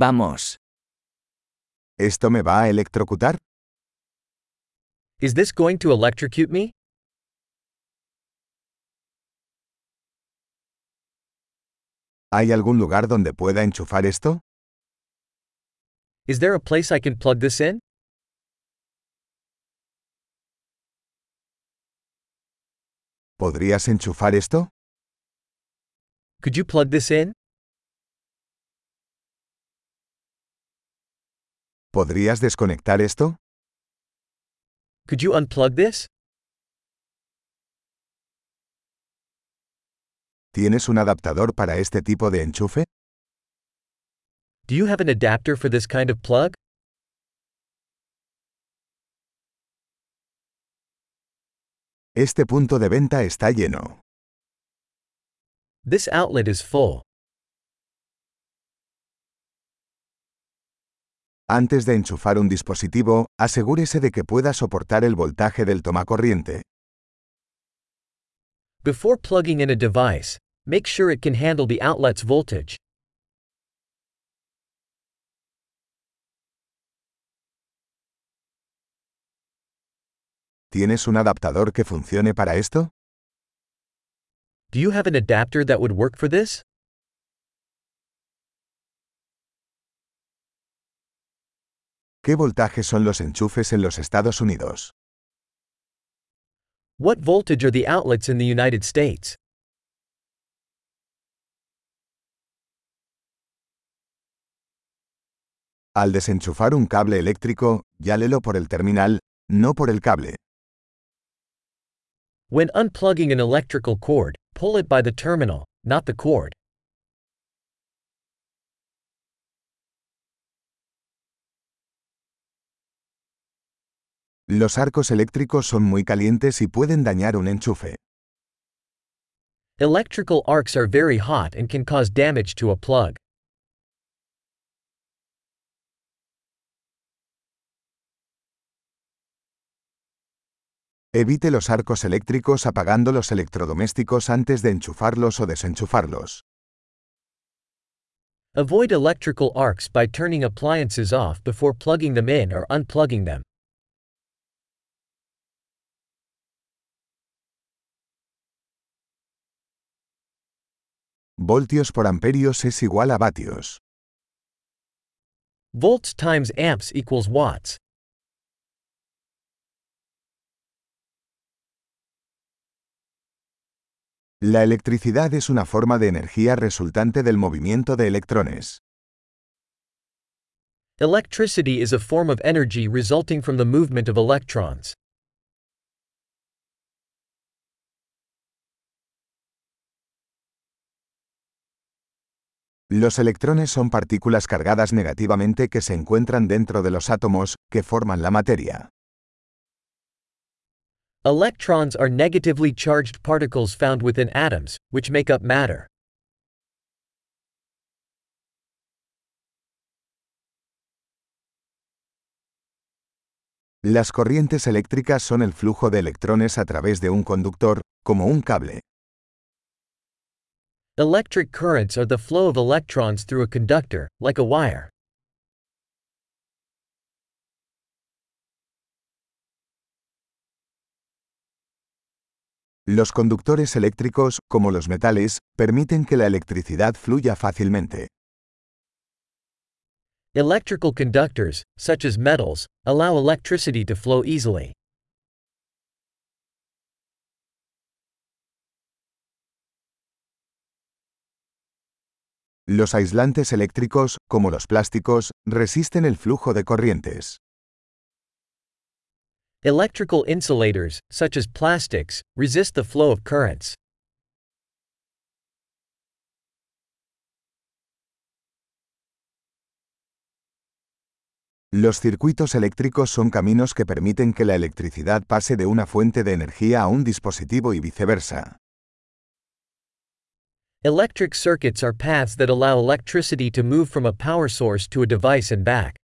Vamos. ¿Esto me va a electrocutar? Is this going to electrocute me? ¿Hay algún lugar donde pueda enchufar esto? Is there a place I can plug this in? ¿Podrías enchufar esto? Could you plug this in? ¿Podrías desconectar esto? Could you unplug this? ¿Tienes un adaptador para este tipo de enchufe? Do you have an adapter for this kind of plug? Este punto de venta está lleno. This outlet is full. Antes de enchufar un dispositivo, asegúrese de que pueda soportar el voltaje del tomacorriente. Before plugging in a device, make sure it can handle the outlet's voltage. ¿Tienes un adaptador que funcione para esto? Do you have an adapter that would work for this? ¿Qué voltaje son los enchufes en los Estados Unidos? What voltage are the outlets in the United States? Al desenchufar un cable eléctrico, llálelo por el terminal, no por el cable. When unplugging an electrical cord, pull it by the terminal, not the cord. Los arcos eléctricos son muy calientes y pueden dañar un enchufe. Electrical arcs are very hot and can cause damage to a plug. Evite los arcos eléctricos apagando los electrodomésticos antes de enchufarlos o desenchufarlos. Avoid electrical arcs by turning appliances off before plugging them in or unplugging them. Voltios por amperios es igual a vatios. Volts times amps equals watts. La electricidad es una forma de energía resultante del movimiento de electrones. Electricity is a form of energy resulting from the movement of electrons. Los electrones son partículas cargadas negativamente que se encuentran dentro de los átomos, que forman la materia. Electrons are negatively charged particles found within atoms, which make up matter. Las corrientes eléctricas son el flujo de electrones a través de un conductor, como un cable. Electric currents are the flow of electrons through a conductor, like a wire. Los conductores eléctricos, como los metales, permiten que la electricidad fluya fácilmente. Electrical conductors, such as metals, allow electricity to flow easily. Los aislantes eléctricos, como los plásticos, resisten el flujo de corrientes. Electrical insulators, such as plastics, resist the flow of currents. Los circuitos eléctricos son caminos que permiten que la electricidad pase de una fuente de energía a un dispositivo y viceversa. Electric circuits are paths that allow electricity to move from a power source to a device and back.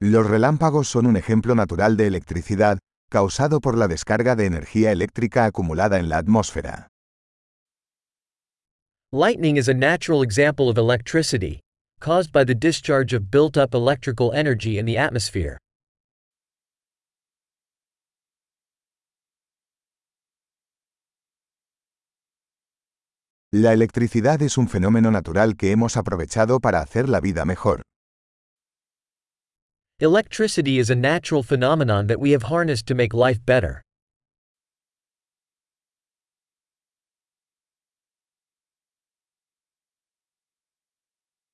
Los relámpagos son un ejemplo natural de electricidad, causado por la descarga de energía eléctrica acumulada en la atmósfera. Lightning is a natural example of electricity, caused by the discharge of built up electrical energy in the atmosphere. La electricidad es un fenómeno natural que hemos aprovechado para hacer la vida mejor. Electricity is a natural phenomenon that we have harnessed to make life better.